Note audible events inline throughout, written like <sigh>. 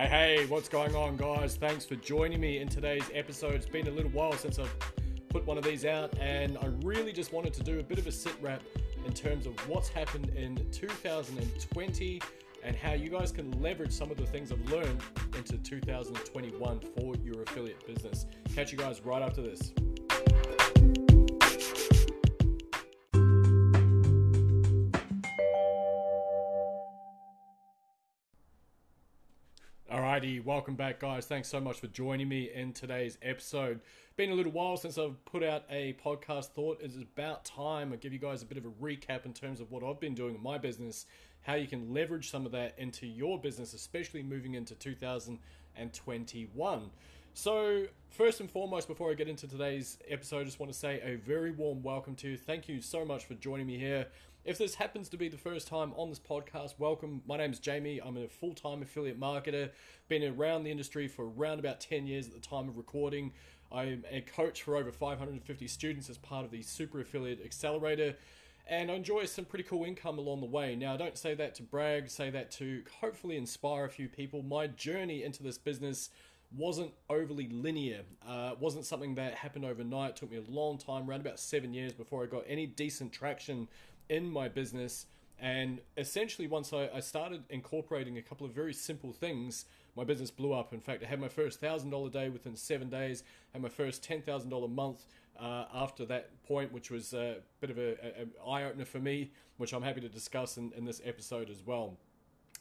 Hey, hey, what's going on, guys? Thanks for joining me in today's episode. It's been a little while since I've put one of these out, and I really just wanted to do a bit of a sit wrap in terms of what's happened in 2020 and how you guys can leverage some of the things I've learned into 2021 for your affiliate business. Catch you guys right after this. Alrighty, welcome back, guys. Thanks so much for joining me in today's episode. Been a little while since I've put out a podcast. Thought it's about time I give you guys a bit of a recap in terms of what I've been doing in my business, how you can leverage some of that into your business, especially moving into 2021. So, first and foremost, before I get into today's episode, I just want to say a very warm welcome to you. Thank you so much for joining me here. If this happens to be the first time on this podcast, welcome. My name is Jamie. I'm a full time affiliate marketer, been around the industry for around about 10 years at the time of recording. I'm a coach for over 550 students as part of the Super Affiliate Accelerator, and I enjoy some pretty cool income along the way. Now, I don't say that to brag, say that to hopefully inspire a few people. My journey into this business wasn't overly linear. Uh, wasn't something that happened overnight. It took me a long time, around about seven years, before I got any decent traction in my business. And essentially, once I, I started incorporating a couple of very simple things, my business blew up. In fact, I had my first thousand dollar day within seven days, and my first ten thousand dollar month uh, after that point, which was a bit of a, eye opener for me, which I'm happy to discuss in, in this episode as well.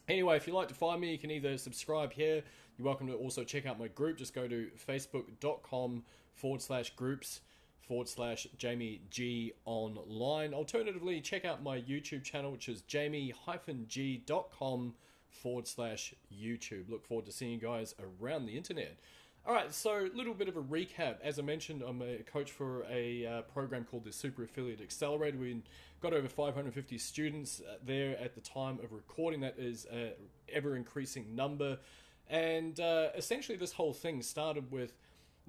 Anyway, if you'd like to find me, you can either subscribe here. You're welcome to also check out my group. Just go to facebook.com forward slash groups forward slash Jamie G online. Alternatively, check out my YouTube channel, which is jamie-g.com forward slash YouTube. Look forward to seeing you guys around the internet. All right, so a little bit of a recap. As I mentioned, I'm a coach for a uh, program called the Super Affiliate Accelerator. We got over 550 students uh, there at the time of recording. That is an ever increasing number. And uh, essentially, this whole thing started with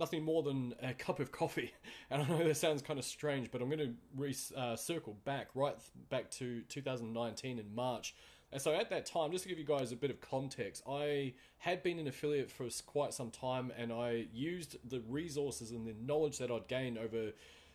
nothing more than a cup of coffee. <laughs> And I know that sounds kind of strange, but I'm going to re- uh, circle back right back to 2019 in March. And so at that time, just to give you guys a bit of context, I had been an affiliate for quite some time and I used the resources and the knowledge that I'd gained over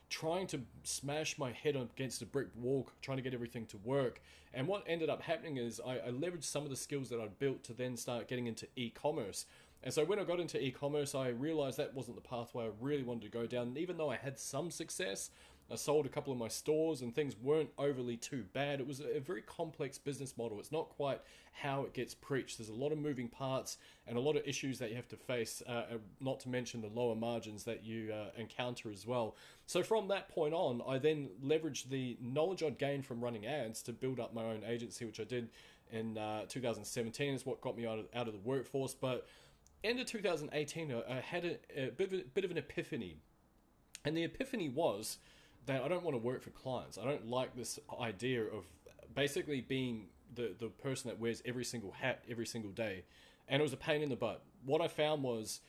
trying to smash my head against a brick wall, trying to get everything to work. And what ended up happening is I, I leveraged some of the skills that I'd built to then start getting into e commerce. And so when I got into e-commerce, I realized that wasn't the pathway I really wanted to go down. And even though I had some success, I sold a couple of my stores and things weren't overly too bad. It was a very complex business model. It's not quite how it gets preached. There's a lot of moving parts and a lot of issues that you have to face, uh, uh not to mention the lower margins that you uh, encounter as well. So from that point on, I then leveraged the knowledge I'd gained from running ads to build up my own agency, which I did in uh, 2017. Is what got me out of, out of the workforce. But end of 2018, I, I had a, a, bit of a bit of an epiphany, and the epiphany was that I don't want to work for clients. I don't like this idea of basically being the the person that wears every single hat every single day, and it was a pain in the butt. What I found was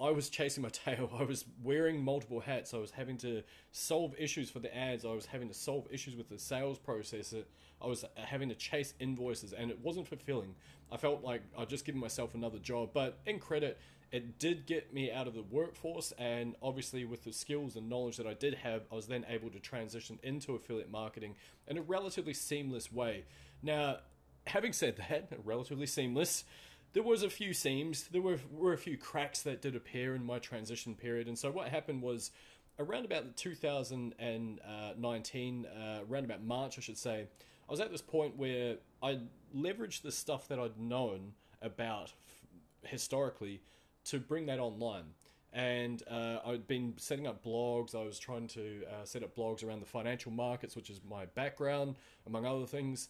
I was chasing my tail. <laughs> I was wearing multiple hats. I was having to solve issues for the ads. I was having to solve issues with the sales process. I was having to chase invoices, and it wasn't fulfilling. I felt like I'd just given myself another job. But in credit, it did get me out of the workforce, and obviously, with the skills and knowledge that I did have, I was then able to transition into affiliate marketing in a relatively seamless way. Now, having said that, relatively seamless there was a few seams. There were were a few cracks that did appear in my transition period, and so what happened was around about 2019, uh, around about March, I should say. I was at this point where I leveraged the stuff that I'd known about historically to bring that online. And uh, I'd been setting up blogs. I was trying to uh, set up blogs around the financial markets, which is my background, among other things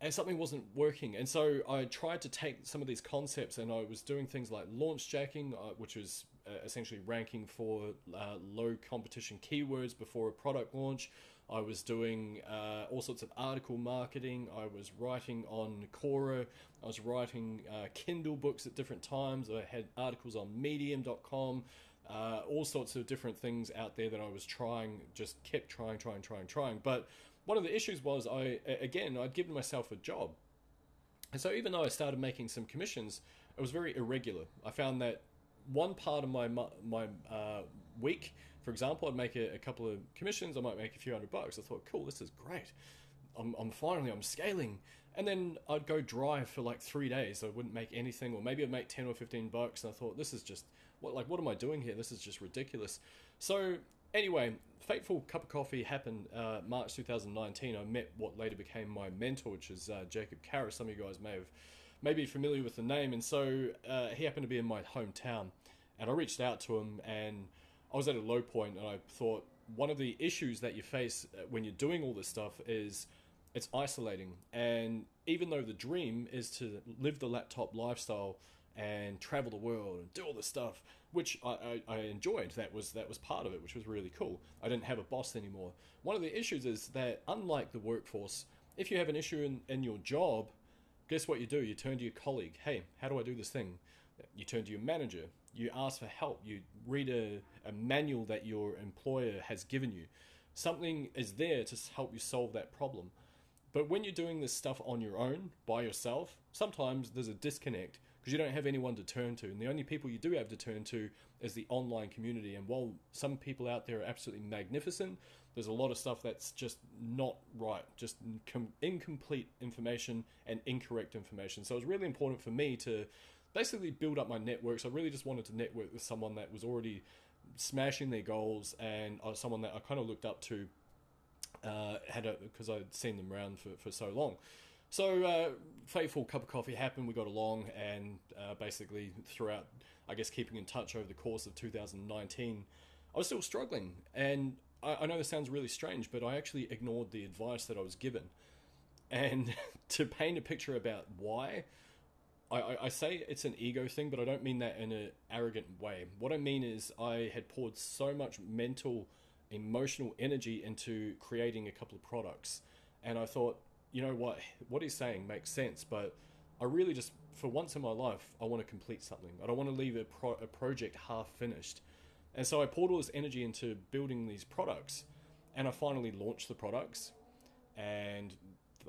and something wasn't working. And so I tried to take some of these concepts and I was doing things like launch jacking, uh, which was uh, essentially ranking for uh, low competition keywords before a product launch. I was doing uh, all sorts of article marketing. I was writing on Quora. I was writing uh, Kindle books at different times. I had articles on medium.com. Uh, all sorts of different things out there that I was trying, just kept trying, trying, trying, trying. But one of the issues was I again I'd given myself a job, And so even though I started making some commissions, it was very irregular. I found that one part of my my uh, week, for example, I'd make a, a, couple of commissions. I might make a few hundred bucks. I thought, cool, this is great. I'm, I'm finally I'm scaling. And then I'd go dry for like three days. I wouldn't make anything, or maybe I'd make ten or fifteen bucks. And I thought, this is just what like what am I doing here? This is just ridiculous. So anyway, fateful cup of coffee happened uh, March 2019. I met what later became my mentor, which is uh, Jacob Caris. Some of you guys may have may be familiar with the name, and so uh, he happened to be in my hometown, and I reached out to him, and I was at a low point, and I thought one of the issues that you face uh, when you're doing all this stuff is it's isolating, and even though the dream is to live the laptop lifestyle and travel the world and do all this stuff, which I, I, I, enjoyed. That was that was part of it, which was really cool. I didn't have a boss anymore. One of the issues is that unlike the workforce, if you have an issue in, in your job, guess what you do? You turn to your colleague. Hey, how do I do this thing? You turn to your manager. You ask for help. You read a, a manual that your employer has given you. Something is there to help you solve that problem. But when you're doing this stuff on your own, by yourself, sometimes there's a disconnect because you don't have anyone to turn to. And the only people you do have to turn to is the online community. And while some people out there are absolutely magnificent, there's a lot of stuff that's just not right, just com- incomplete information and incorrect information. So it was really important for me to basically build up my networks. I really just wanted to network with someone that was already smashing their goals and uh, someone that I kind of looked up to. Uh, had because I'd seen them around for, for so long. So, uh, fateful cup of coffee happened. We got along, and uh, basically throughout, I guess, keeping in touch over the course of 2019, I was still struggling. And I, I know this sounds really strange, but I actually ignored the advice that I was given. And <laughs> to paint a picture about why, I, I, say it's an ego thing, but I don't mean that in an arrogant way. What I mean is, I had poured so much mental, emotional energy into creating a couple of products. And I thought, you know what what he's saying makes sense, but I really just for once in my life I want to complete something. I don't want to leave a, pro- a project half finished. And so I poured all this energy into building these products, and I finally launched the products, and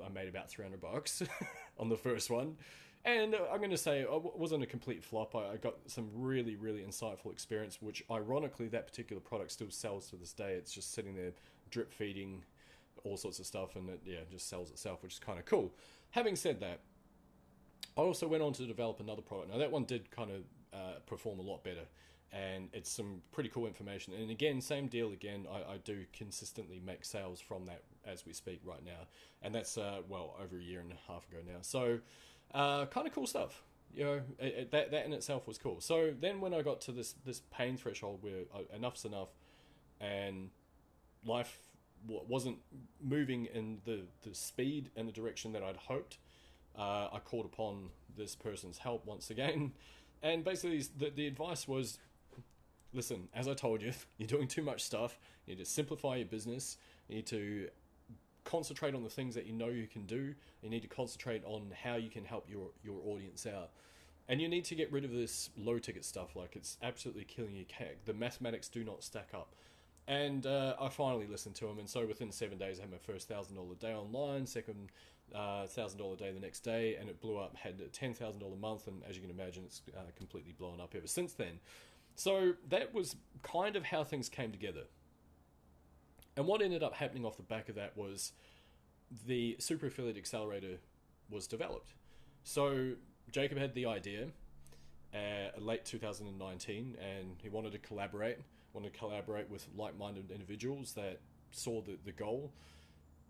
I made about 300 bucks <laughs> on the first one. And I'm going to say it wasn't a complete flop. I got some really, really insightful experience, which ironically, that particular product still sells to this day. It's just sitting there drip feeding all sorts of stuff, and it yeah just sells itself, which is kind of cool. Having said that, I also went on to develop another product. Now that one did kind of uh, perform a lot better, and it's some pretty cool information. And again, same deal again. I, I do consistently make sales from that as we speak right now, and that's uh, well over a year and a half ago now. So uh, kind of cool stuff. You know, it, it, that that in itself was cool. So then when I got to this this pain threshold where uh, enough's enough, and life wasn't moving in the, the speed and the direction that I'd hoped. Uh, I called upon this person's help once again, <laughs> and basically the, the advice was listen, as I told you, <laughs> you're doing too much stuff. You need to simplify your business. You need to concentrate on the things that you know you can do. You need to concentrate on how you can help your, your audience out. And you need to get rid of this low ticket stuff. Like it's absolutely killing your CAC. The mathematics do not stack up. And uh, I finally listened to him, and so within seven days, I had my first thousand dollar day online, second uh, thousand dollar day the next day, and it blew up. Had a ten thousand dollar month, and as you can imagine, it's uh, completely blown up ever since then. So that was kind of how things came together. And what ended up happening off the back of that was the Super Affiliate Accelerator was developed. So Jacob had the idea uh, late 2019, and he wanted to collaborate want to collaborate with like-minded individuals that saw the, the goal.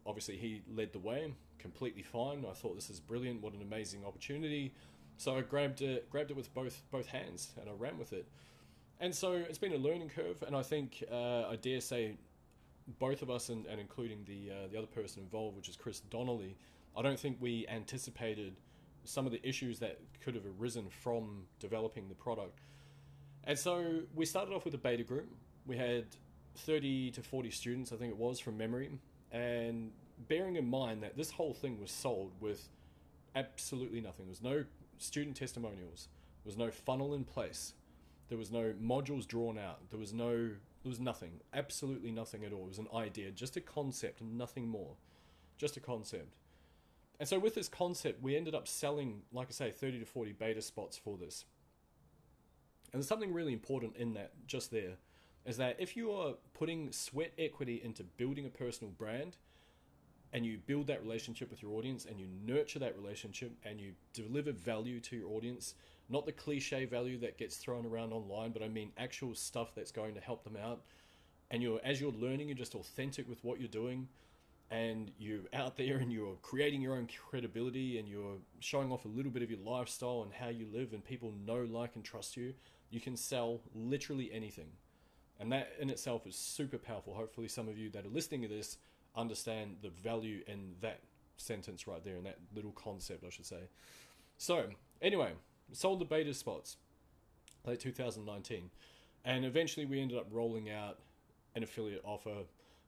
Obviously, he led the way, completely fine. I thought this is brilliant. What an amazing opportunity. So I grabbed it, grabbed it with both both hands, and I ran with it. And so it's been a learning curve, and I think uh, I dare say both of us, and, and including the uh, the other person involved, which is Chris Donnelly, I don't think we anticipated some of the issues that could have arisen from developing the product. And so we started off with a beta group. We had 30 to 40 students, I think it was, from memory. And bearing in mind that this whole thing was sold with absolutely nothing. There was no student testimonials. There was no funnel in place. There was no modules drawn out. There was no there was nothing. Absolutely nothing at all. It was an idea, just a concept, nothing more. Just a concept. And so with this concept, we ended up selling, like I say, 30 to 40 beta spots for this. And there's something really important in that just there is that if you are putting sweat equity into building a personal brand and you build that relationship with your audience and you nurture that relationship and you deliver value to your audience, not the cliche value that gets thrown around online, but I mean actual stuff that's going to help them out. And you're as you're learning, you're just authentic with what you're doing and you're out there and you're creating your own credibility and you're showing off a little bit of your lifestyle and how you live and people know, like and trust you, you can sell literally anything. And that in itself is super powerful. Hopefully some of you that are listening to this understand the value in that sentence right there, in that little concept, I should say. So, anyway, sold the beta spots late 2019, and eventually we ended up rolling out an affiliate offer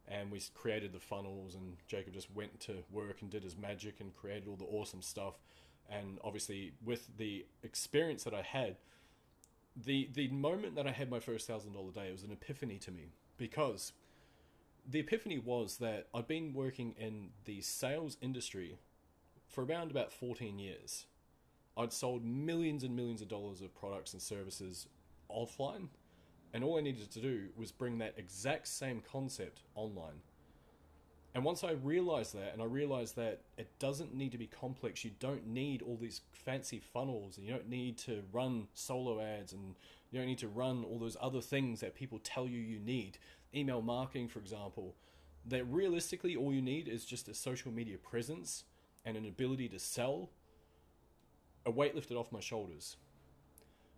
and we created the funnels and jacob just went to work and did his magic and created all the awesome stuff and obviously with the experience that i had the the moment that i had my first thousand dollar day it was an epiphany to me because the epiphany was that I'd been working in the sales industry for around about 14 years. I'd sold millions and millions of dollars of products and services offline, and all I needed to do was bring that exact same concept online. And once I realized that, and I realized that it doesn't need to be complex, you don't need all these fancy funnels, and you don't need to run solo ads, and you don't need to run all those other things that people tell you you need email marketing, for example, that realistically all you need is just a social media presence and an ability to sell, a weight lifted off my shoulders.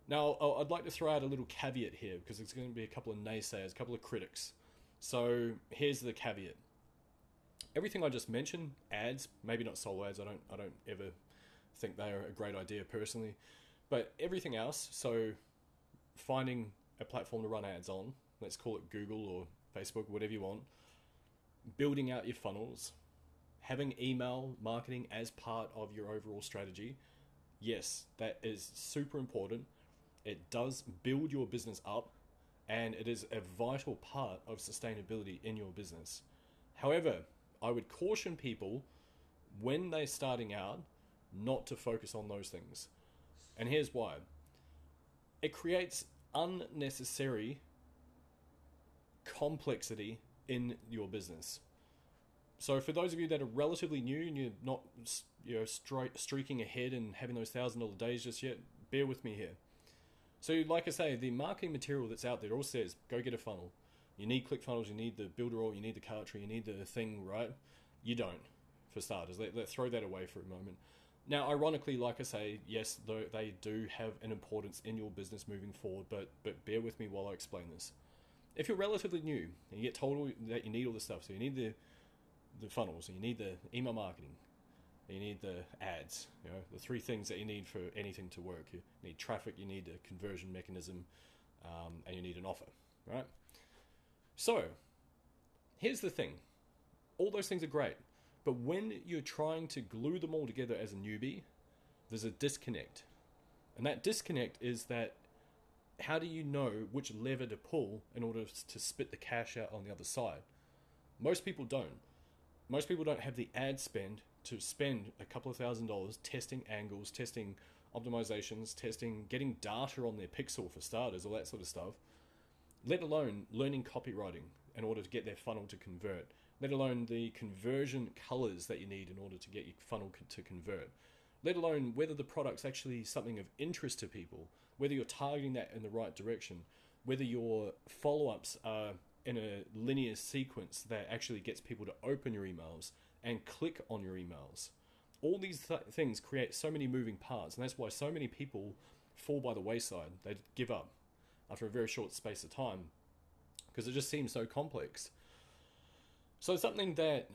Now, I'd like to throw out a little caveat here because there's going to be a couple of naysayers, a couple of critics. So here's the caveat. Everything I just mentioned, ads, maybe not solo ads, I don't I don't ever think they are a great idea personally. But everything else, so finding a platform to run ads on, let's call it Google or Facebook, whatever you want, building out your funnels, having email marketing as part of your overall strategy, yes, that is super important. It does build your business up and it is a vital part of sustainability in your business. However, I would caution people when they're starting out not to focus on those things. And here's why it creates unnecessary complexity in your business. So, for those of you that are relatively new and you're not, you know, streaking ahead and having those thousand dollar days just yet, bear with me here. So, like I say, the marketing material that's out there all says go get a funnel. You need ClickFunnels, you need the Builderall, you need the Kartra, you need the thing, right? You don't, for starters. Let, let throw that away for a moment. Now, ironically, like I say, yes, they do have an importance in your business moving forward, but but bear with me while I explain this if you're relatively new and you get told that you need all this stuff, so you need the the funnels, you need the email marketing, you need the ads, you know, the three things that you need for anything to work. You need traffic, you need a conversion mechanism, um, and you need an offer, right? So, here's the thing all those things are great, but when you're trying to glue them all together as a newbie, there's a disconnect. And that disconnect is that how do you know which lever to pull in order to spit the cash out on the other side? Most people don't. Most people don't have the ad spend to spend a couple of thousand dollars testing angles, testing optimizations, testing, getting data on their pixel for starters, all that sort of stuff, let alone learning copywriting in order to get their funnel to convert, let alone the conversion colors that you need in order to get your funnel to convert, let alone whether the product's actually something of interest to people whether you're targeting that in the right direction, whether your follow ups are in a linear sequence that actually gets people to open your emails and click on your emails. All these th- things create so many moving parts, and that's why so many people fall by the wayside. They give up after a very short space of time because it just seems so complex. So, something that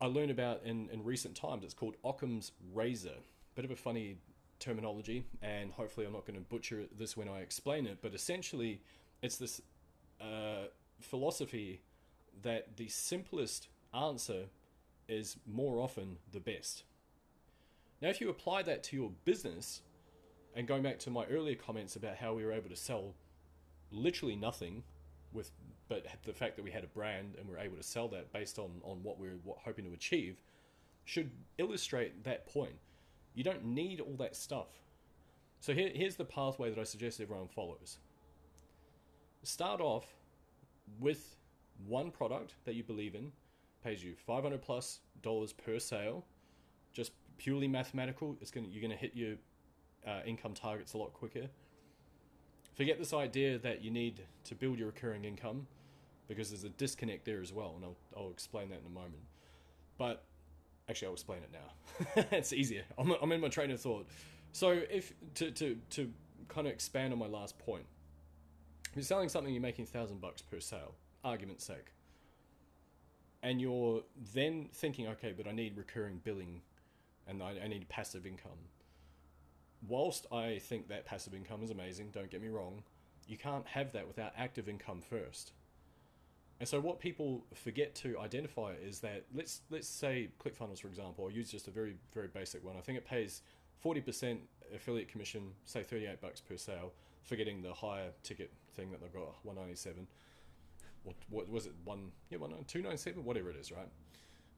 I learned about in, in recent times, it's called Occam's razor. Bit of a funny terminology, and hopefully I'm not going to butcher this when I explain it, but essentially it's this uh, philosophy that the simplest answer is more often the best. Now, if you apply that to your business, and going back to my earlier comments about how we were able to sell literally nothing with but the fact that we had a brand and we are able to sell that based on on what we are hoping to achieve should illustrate that point. You don't need all that stuff. So here, here's the pathway that I suggest everyone follows. Start off with one product that you believe in, pays you 500 plus dollars per sale, just purely mathematical. It's gonna you're gonna hit your uh, income targets a lot quicker. Forget this idea that you need to build your recurring income because there's a disconnect there as well, and I'll, I'll explain that in a moment. But actually, I'll explain it now. <laughs> it's easier. I'm, I'm in my train of thought. So, if to, to, to kind of expand on my last point, if you're selling something, you're making thousand bucks per sale, argument's sake, and you're then thinking, okay, but I need recurring billing, and I, I need passive income. Whilst I think that passive income is amazing, don't get me wrong, you can't have that without active income first. And so what people forget to identify is that let's let's say ClickFunnels for example, I'll use just a very very basic one. I think it pays forty percent affiliate commission, say thirty eight bucks per sale, forgetting the higher ticket thing that they've got one ninety seven. What, was it one yeah one two ninety seven whatever it is right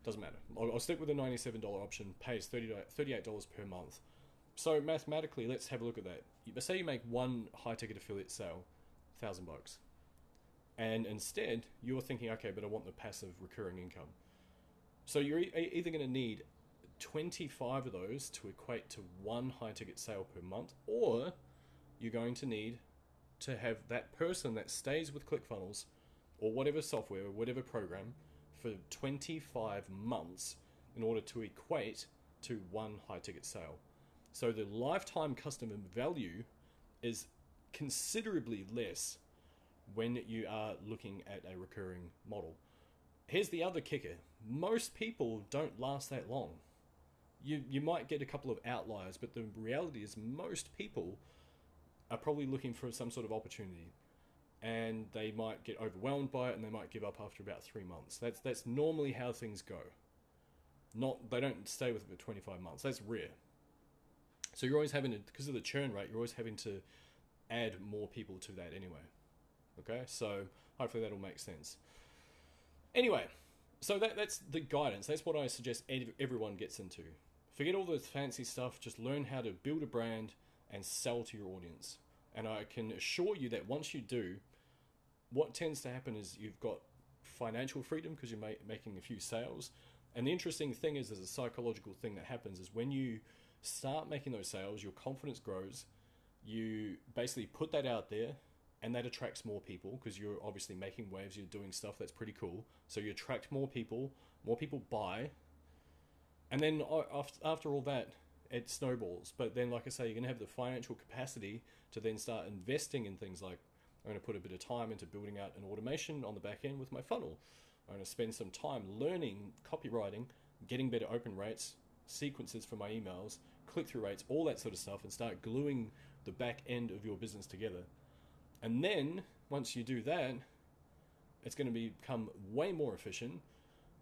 doesn't matter I'll, I'll stick with the ninety seven dollar option pays 30 38 dollars per month so mathematically let's have a look at that Let's say you make one high ticket affiliate sale thousand bucks and instead you're thinking, okay, but I want the passive recurring income. So you're e- either going to need 25 of those to equate to one high ticket sale per month, or you're going to need to have that person that stays with ClickFunnels or whatever software or whatever program for 25 months in order to equate to one high ticket sale. So the lifetime customer value is considerably less when you are looking at a recurring model. Here's the other kicker most people don't last that long. You, you might get a couple of outliers, but the reality is, most people are probably looking for some sort of opportunity and they might get overwhelmed by it and they might give up after about three months. That's, that's normally how things go. Not They don't stay with it for 25 months. That's rare. So you're always having to, because of the churn rate, you're always having to add more people to that anyway. Okay, so hopefully that'll make sense. Anyway, so that, that's the guidance. That's what I suggest everyone gets into. Forget all the fancy stuff, just learn how to build a brand and sell to your audience. And I can assure you that once you do, what tends to happen is you've got financial freedom because you're making a few sales. And the interesting thing is, there's a psychological thing that happens is when you start making those sales, your confidence grows. You basically put that out there, and that attracts more people because you're obviously making waves, you're doing stuff that's pretty cool. So you attract more people, more people buy, and then after all that, it snowballs. But then, like I say, you're going to have the financial capacity to then start investing in things like I'm going to put a bit of time into building out an automation on the back end with my funnel. I'm going to spend some time learning copywriting, getting better open rates, sequences for my emails, click through rates, all that sort of stuff, and start gluing the back end of your business together. And then once you do that, it's going to become way more efficient.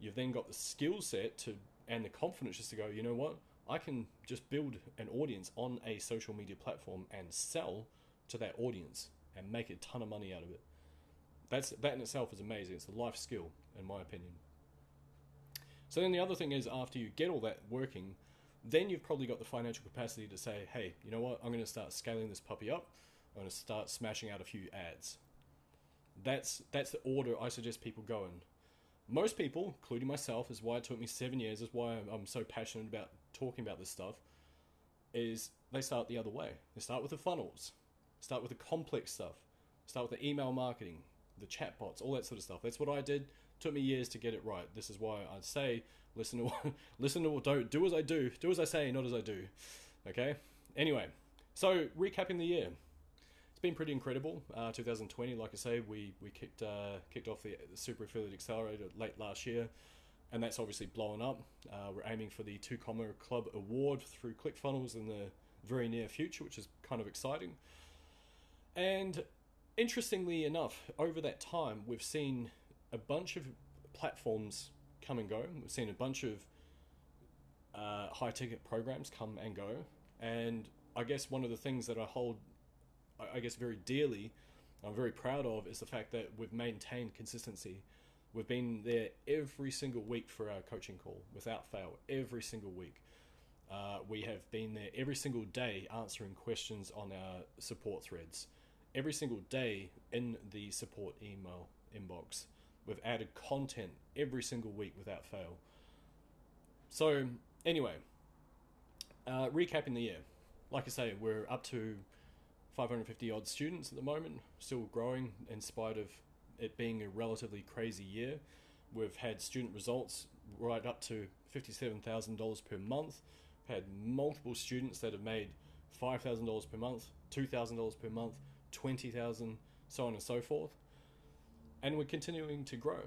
You've then got the skill set to and the confidence just to go, you know what? I can just build an audience on a social media platform and sell to that audience and make a ton of money out of it. That's that in itself is amazing. It's a life skill, in my opinion. So then the other thing is after you get all that working, then you've probably got the financial capacity to say, hey, you know what? I'm going to start scaling this puppy up. I'm going to start smashing out a few ads. That's that's the order I suggest people go in. Most people, including myself, is why it took me seven years. Is why I'm, I'm so passionate about talking about this stuff. Is they start the other way. They start with the funnels, start with the complex stuff, start with the email marketing, the chatbots, all that sort of stuff. That's what I did. Took me years to get it right. This is why I say listen to <laughs> listen to what, don't do as I do, do as I say, not as I do. Okay. Anyway, so recapping the year it's been pretty incredible. Uh, 2020, like I say, we we kicked uh, kicked off the, the, Super Affiliate Accelerator late last year, and that's obviously blown up. Uh, we're aiming for the Two Comma Club Award through ClickFunnels in the very near future, which is kind of exciting. And interestingly enough, over that time, we've seen a bunch of platforms come and go. We've seen a bunch of uh, high ticket programs come and go. And I guess one of the things that I hold I guess very dearly, I'm very proud of is the fact that we've maintained consistency. We've been there every single week for our coaching call without fail, every single week. Uh, we have been there every single day answering questions on our support threads. Every single day in the support email inbox. We've added content every single week without fail. So, anyway, uh, recapping the year. Like I say, we're up to 550 odd students at the moment, still growing in spite of it being a relatively crazy year. We've had student results right up to $57,000 per month. We've had multiple students that have made $5,000 per month, $2,000 per month, 20,000, so on and so forth. And we're continuing to grow.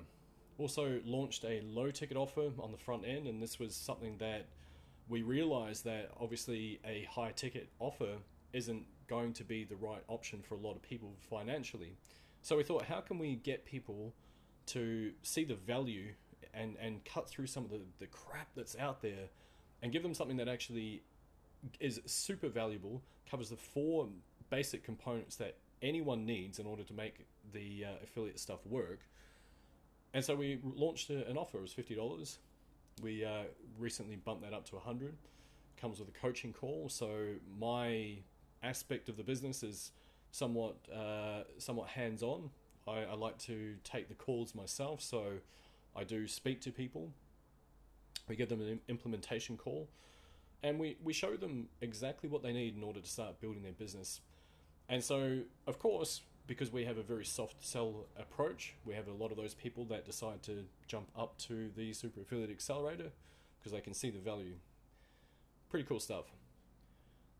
Also launched a low ticket offer on the front end, and this was something that we realized that obviously a high ticket offer isn't going to be the right option for a lot of people financially. So we thought, how can we get people to see the value and, and cut through some of the, the crap that's out there and give them something that actually is super valuable, covers the four basic components that anyone needs in order to make the uh, affiliate stuff work. And so we launched a, an offer. It was fifty dollars. We uh, recently bumped that up to a hundred. Comes with a coaching call. So my aspect of the business is somewhat uh, somewhat hands on. I, I like to take the calls myself, so I do speak to people. We give them an implementation call, and we, we show them exactly what they need in order to start building their business. And so, of course, because we have a very soft sell approach, we have a lot of those people that decide to jump up to the Super Affiliate Accelerator because they can see the value. Pretty cool stuff.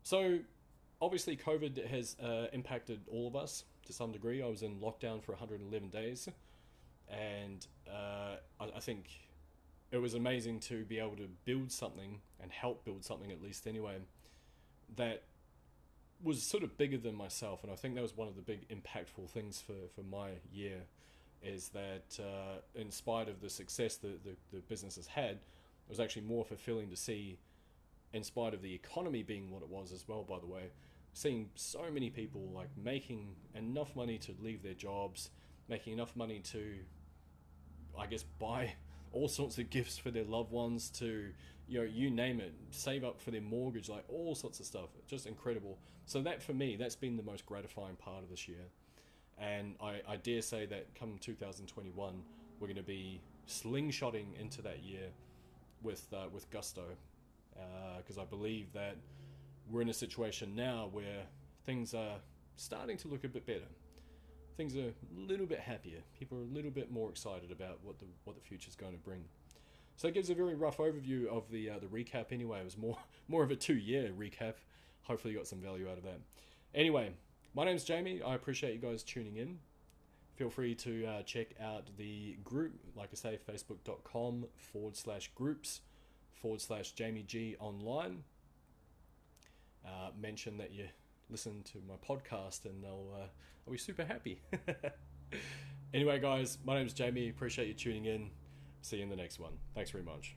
So, obviously, COVID has uh, impacted all of us to some degree. I was in lockdown for 111 days, and uh, I, I think it was amazing to be able to build something and help build something at least anyway that was sort of bigger than myself and i think that was one of the big impactful things for, for my year is that uh, in spite of the success that the, the business has had it was actually more fulfilling to see in spite of the economy being what it was as well by the way seeing so many people like making enough money to leave their jobs making enough money to i guess buy <laughs> all sorts of gifts for their loved ones to you know you name it save up for their mortgage like all sorts of stuff just incredible so that for me that's been the most gratifying part of this year and i, I dare say that come 2021 we're going to be slingshotting into that year with uh, with gusto because uh, i believe that we're in a situation now where things are starting to look a bit better things are a little bit happier. People are a little bit more excited about what the what the future's going to bring. So it gives a very rough overview of the uh, the recap. Anyway, it was more <laughs> more of a two year recap. Hopefully, you got some value out of that. Anyway, my name's Jamie. I appreciate you guys tuning in. Feel free to uh, check out the group, like I say, facebook.com forward slash groups forward slash Jamie G online. Uh, mention that you listen to my podcast and they'll uh, I'll be super happy. <laughs> anyway, guys, my name's Jamie. Appreciate you tuning in. See you in the next one. Thanks very much.